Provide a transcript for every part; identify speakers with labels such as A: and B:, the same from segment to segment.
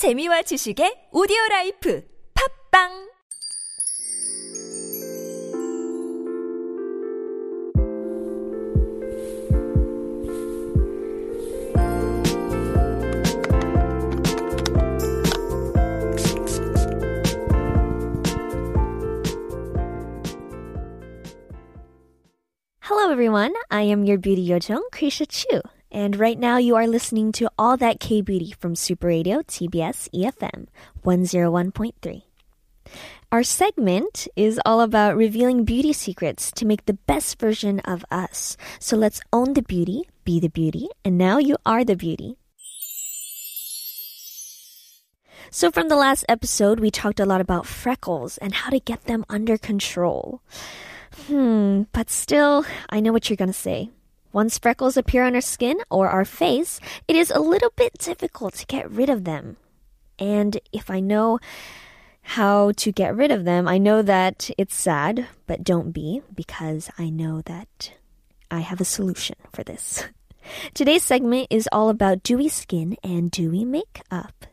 A: 재미와 지식의 오디오 라이프 팝빵
B: Hello, everyone. I am your beauty yojong, Krisha Chu. And right now you are listening to All That K Beauty from Super Radio TBS EFM 101.3. Our segment is all about revealing beauty secrets to make the best version of us. So let's own the beauty, be the beauty, and now you are the beauty. So, from the last episode, we talked a lot about freckles and how to get them under control. Hmm, but still, I know what you're gonna say. Once freckles appear on our skin or our face, it is a little bit difficult to get rid of them. And if I know how to get rid of them, I know that it's sad, but don't be, because I know that I have a solution for this. Today's segment is all about dewy skin and dewy makeup.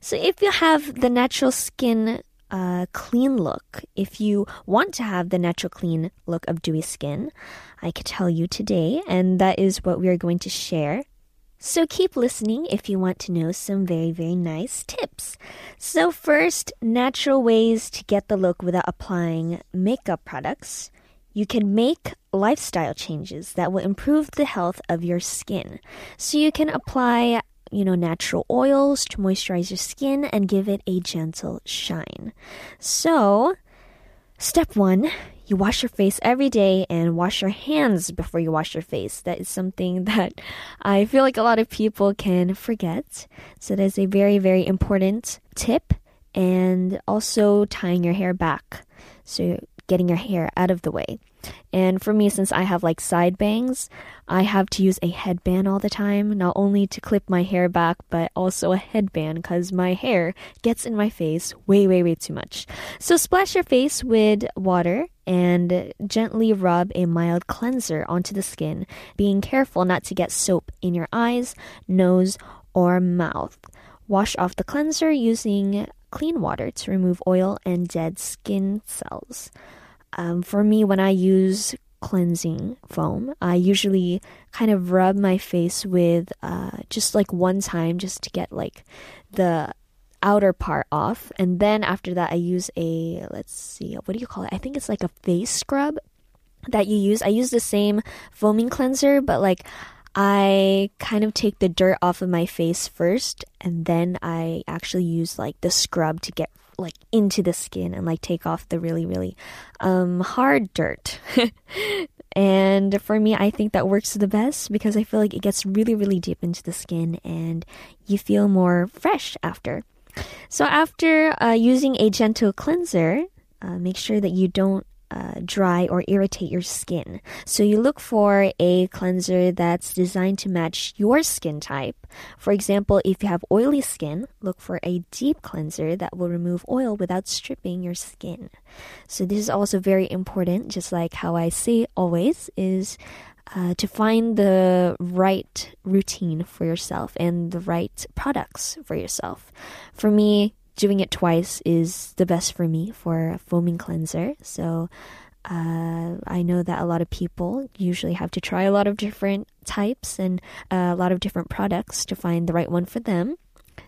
B: So if you have the natural skin uh, clean look, if you want to have the natural clean look of dewy skin, I could tell you today, and that is what we are going to share. So keep listening if you want to know some very, very nice tips. So, first, natural ways to get the look without applying makeup products. You can make lifestyle changes that will improve the health of your skin. So, you can apply you know, natural oils to moisturize your skin and give it a gentle shine. So, step one, you wash your face every day and wash your hands before you wash your face. That is something that I feel like a lot of people can forget. So, that is a very, very important tip. And also tying your hair back. So, getting your hair out of the way. And for me, since I have like side bangs, I have to use a headband all the time, not only to clip my hair back, but also a headband because my hair gets in my face way, way, way too much. So splash your face with water and gently rub a mild cleanser onto the skin, being careful not to get soap in your eyes, nose, or mouth. Wash off the cleanser using clean water to remove oil and dead skin cells. Um, for me, when I use cleansing foam, I usually kind of rub my face with uh, just like one time just to get like the outer part off. And then after that, I use a, let's see, what do you call it? I think it's like a face scrub that you use. I use the same foaming cleanser, but like I kind of take the dirt off of my face first and then I actually use like the scrub to get like into the skin and like take off the really really um hard dirt. and for me I think that works the best because I feel like it gets really really deep into the skin and you feel more fresh after. So after uh, using a gentle cleanser, uh, make sure that you don't uh, dry or irritate your skin. So you look for a cleanser that's designed to match your skin type. For example, if you have oily skin, look for a deep cleanser that will remove oil without stripping your skin. So this is also very important, just like how I say always is uh, to find the right routine for yourself and the right products for yourself. For me, doing it twice is the best for me for a foaming cleanser. So uh, I know that a lot of people usually have to try a lot of different types and uh, a lot of different products to find the right one for them.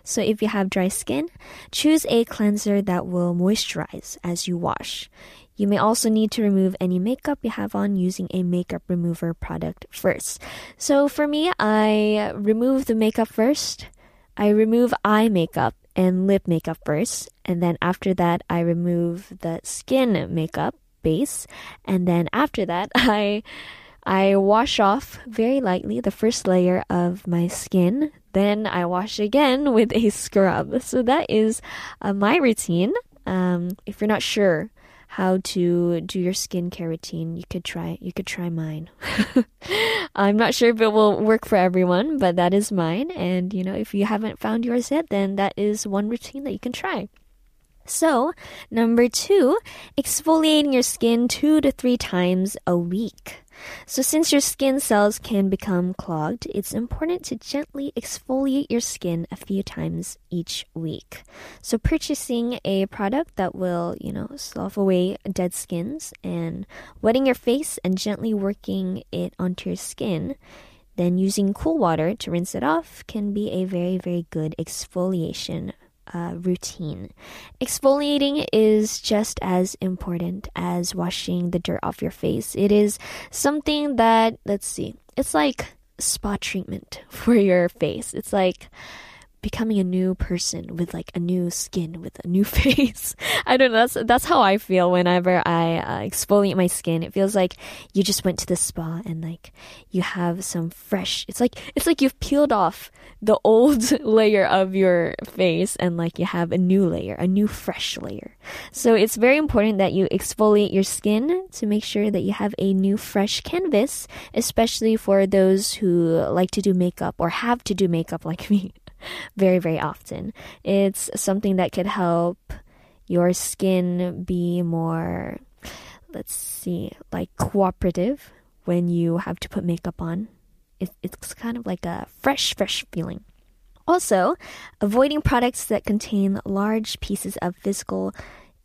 B: So if you have dry skin, choose a cleanser that will moisturize as you wash. You may also need to remove any makeup you have on using a makeup remover product first. So for me, I remove the makeup first. I remove eye makeup and lip makeup first, and then after that, I remove the skin makeup base, and then after that, I I wash off very lightly the first layer of my skin. Then I wash again with a scrub. So that is uh, my routine. Um, if you're not sure how to do your skincare routine, you could try you could try mine. I'm not sure if it will work for everyone, but that is mine. And you know, if you haven't found yours yet, then that is one routine that you can try. So, number two, exfoliating your skin two to three times a week. So, since your skin cells can become clogged, it's important to gently exfoliate your skin a few times each week. So, purchasing a product that will, you know, slough away dead skins and wetting your face and gently working it onto your skin then using cool water to rinse it off can be a very, very good exfoliation uh, routine. Exfoliating is just as important as washing the dirt off your face. It is something that, let's see, it's like spa treatment for your face. It's like becoming a new person with like a new skin with a new face. I don't know. That's that's how I feel whenever I uh, exfoliate my skin. It feels like you just went to the spa and like you have some fresh. It's like it's like you've peeled off the old layer of your face and like you have a new layer, a new fresh layer. So it's very important that you exfoliate your skin to make sure that you have a new fresh canvas, especially for those who like to do makeup or have to do makeup like me very, very often. It's something that could help your skin be more, let's see, like cooperative when you have to put makeup on. It, it's kind of like a fresh, fresh feeling. Also, avoiding products that contain large pieces of physical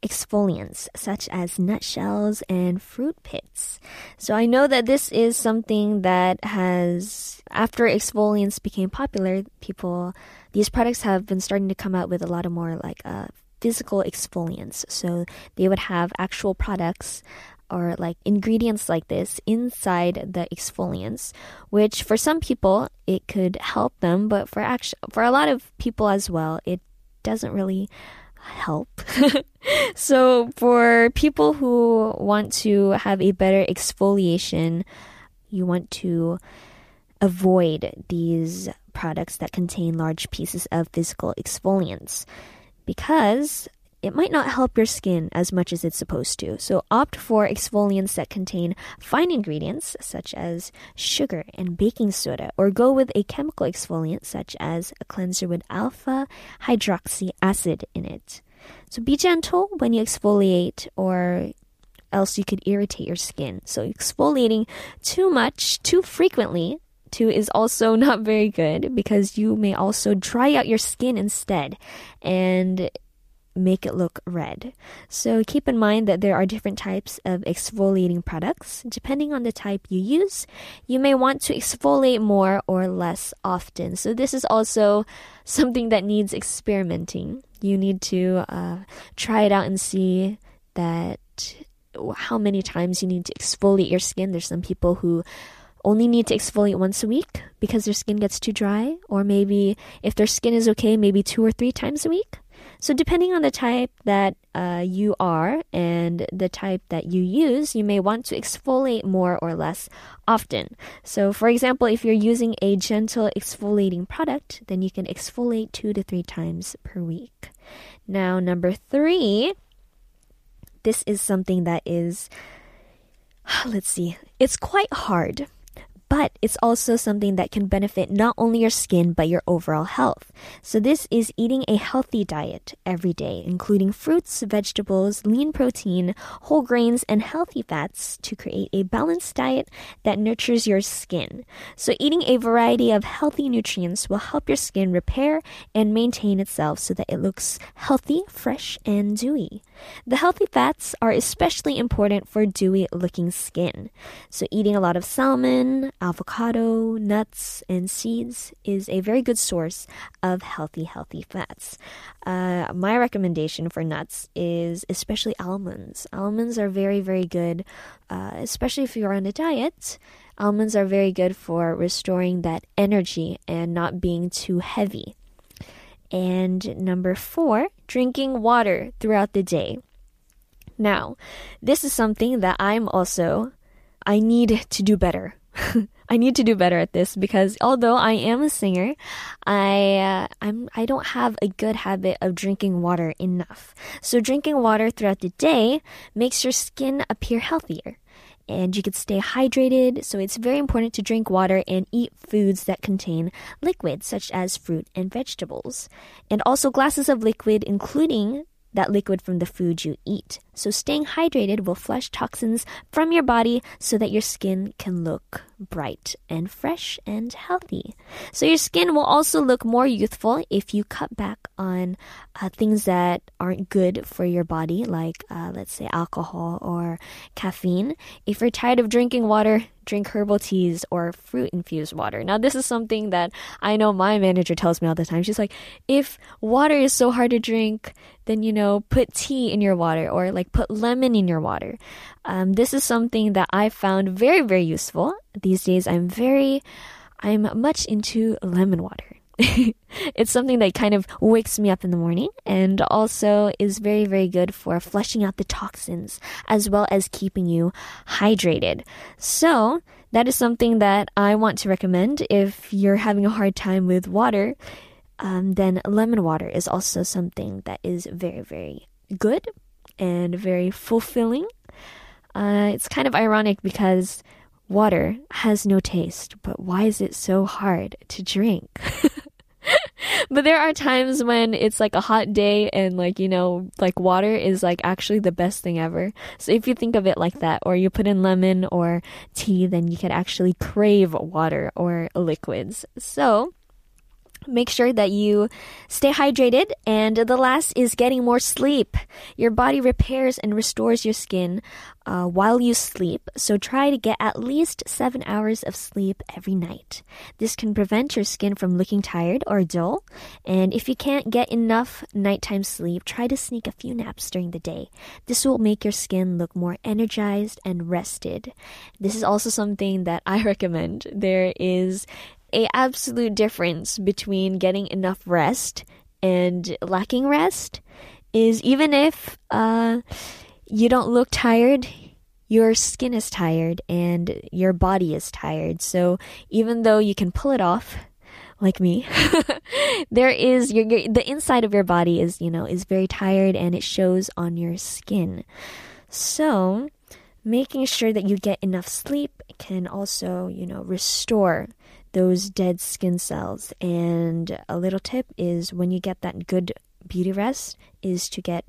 B: exfoliants such as nutshells and fruit pits. So I know that this is something that has, after exfoliants became popular, people, these products have been starting to come out with a lot of more like uh, physical exfoliants. So they would have actual products or like ingredients like this inside the exfoliants, which for some people it could help them, but for actually for a lot of people as well, it doesn't really help. so, for people who want to have a better exfoliation, you want to avoid these products that contain large pieces of physical exfoliants because it might not help your skin as much as it's supposed to. So opt for exfoliants that contain fine ingredients such as sugar and baking soda, or go with a chemical exfoliant such as a cleanser with alpha hydroxy acid in it. So be gentle when you exfoliate, or else you could irritate your skin. So exfoliating too much, too frequently, too is also not very good because you may also dry out your skin instead. And make it look red. So keep in mind that there are different types of exfoliating products. Depending on the type you use, you may want to exfoliate more or less often. So this is also something that needs experimenting. You need to uh, try it out and see that how many times you need to exfoliate your skin. There's some people who only need to exfoliate once a week because their skin gets too dry, or maybe if their skin is okay, maybe two or three times a week. So, depending on the type that uh, you are and the type that you use, you may want to exfoliate more or less often. So, for example, if you're using a gentle exfoliating product, then you can exfoliate two to three times per week. Now, number three, this is something that is, let's see, it's quite hard but it's also something that can benefit not only your skin but your overall health. So this is eating a healthy diet every day, including fruits, vegetables, lean protein, whole grains, and healthy fats to create a balanced diet that nurtures your skin. So eating a variety of healthy nutrients will help your skin repair and maintain itself so that it looks healthy, fresh, and dewy. The healthy fats are especially important for dewy looking skin. So eating a lot of salmon, avocado, nuts, and seeds is a very good source of healthy, healthy fats. Uh, my recommendation for nuts is especially almonds. Almonds are very, very good, uh, especially if you're on a diet. Almonds are very good for restoring that energy and not being too heavy. And number four, drinking water throughout the day. Now, this is something that I'm also, I need to do better. I need to do better at this because although I am a singer, I uh, I'm I don't have a good habit of drinking water enough. So drinking water throughout the day makes your skin appear healthier and you can stay hydrated. So it's very important to drink water and eat foods that contain liquids such as fruit and vegetables. And also glasses of liquid including that liquid from the food you eat. So staying hydrated will flush toxins from your body so that your skin can look bright and fresh and healthy. So your skin will also look more youthful if you cut back on uh, things that aren't good for your body, like uh, let's say alcohol or caffeine. If you're tired of drinking water, drink herbal teas or fruit infused water. Now, this is something that I know my manager tells me all the time. She's like, if water is so hard to drink, then, you know, put tea in your water or like put lemon in your water. Um, this is something that I found very, very useful. These days, I'm very, I'm much into lemon water. it's something that kind of wakes me up in the morning and also is very, very good for flushing out the toxins as well as keeping you hydrated. So, that is something that I want to recommend if you're having a hard time with water. Um, then lemon water is also something that is very, very good and very fulfilling. Uh, it's kind of ironic because water has no taste, but why is it so hard to drink? but there are times when it's like a hot day and like you know like water is like actually the best thing ever so if you think of it like that or you put in lemon or tea then you can actually crave water or liquids so Make sure that you stay hydrated. And the last is getting more sleep. Your body repairs and restores your skin uh, while you sleep, so try to get at least seven hours of sleep every night. This can prevent your skin from looking tired or dull. And if you can't get enough nighttime sleep, try to sneak a few naps during the day. This will make your skin look more energized and rested. This is also something that I recommend. There is a absolute difference between getting enough rest and lacking rest is even if uh, you don't look tired, your skin is tired and your body is tired. So even though you can pull it off, like me, there is your, your, the inside of your body is you know is very tired and it shows on your skin. So making sure that you get enough sleep can also you know restore those dead skin cells. And a little tip is when you get that good beauty rest, is to get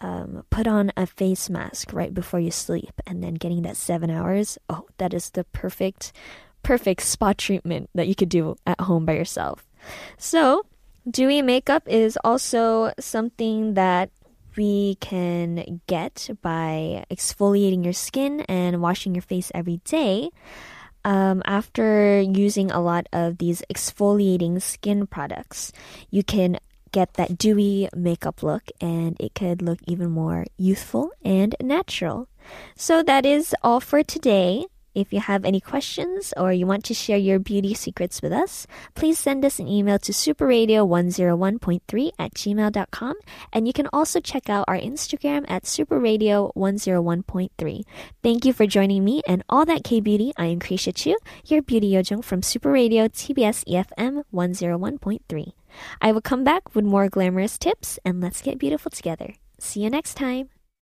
B: um, put on a face mask right before you sleep, and then getting that seven hours. Oh, that is the perfect, perfect spot treatment that you could do at home by yourself. So, dewy makeup is also something that we can get by exfoliating your skin and washing your face every day um, after using a lot of these exfoliating skin products, you can get that dewy makeup look and it could look even more youthful and natural. So that is all for today. If you have any questions or you want to share your beauty secrets with us, please send us an email to superradio101.3 at gmail.com. And you can also check out our Instagram at superradio101.3. Thank you for joining me and all that K Beauty. I am Kriesha Chu, your beauty yojung from Super Radio TBS EFM 101.3. I will come back with more glamorous tips and let's get beautiful together. See you next time.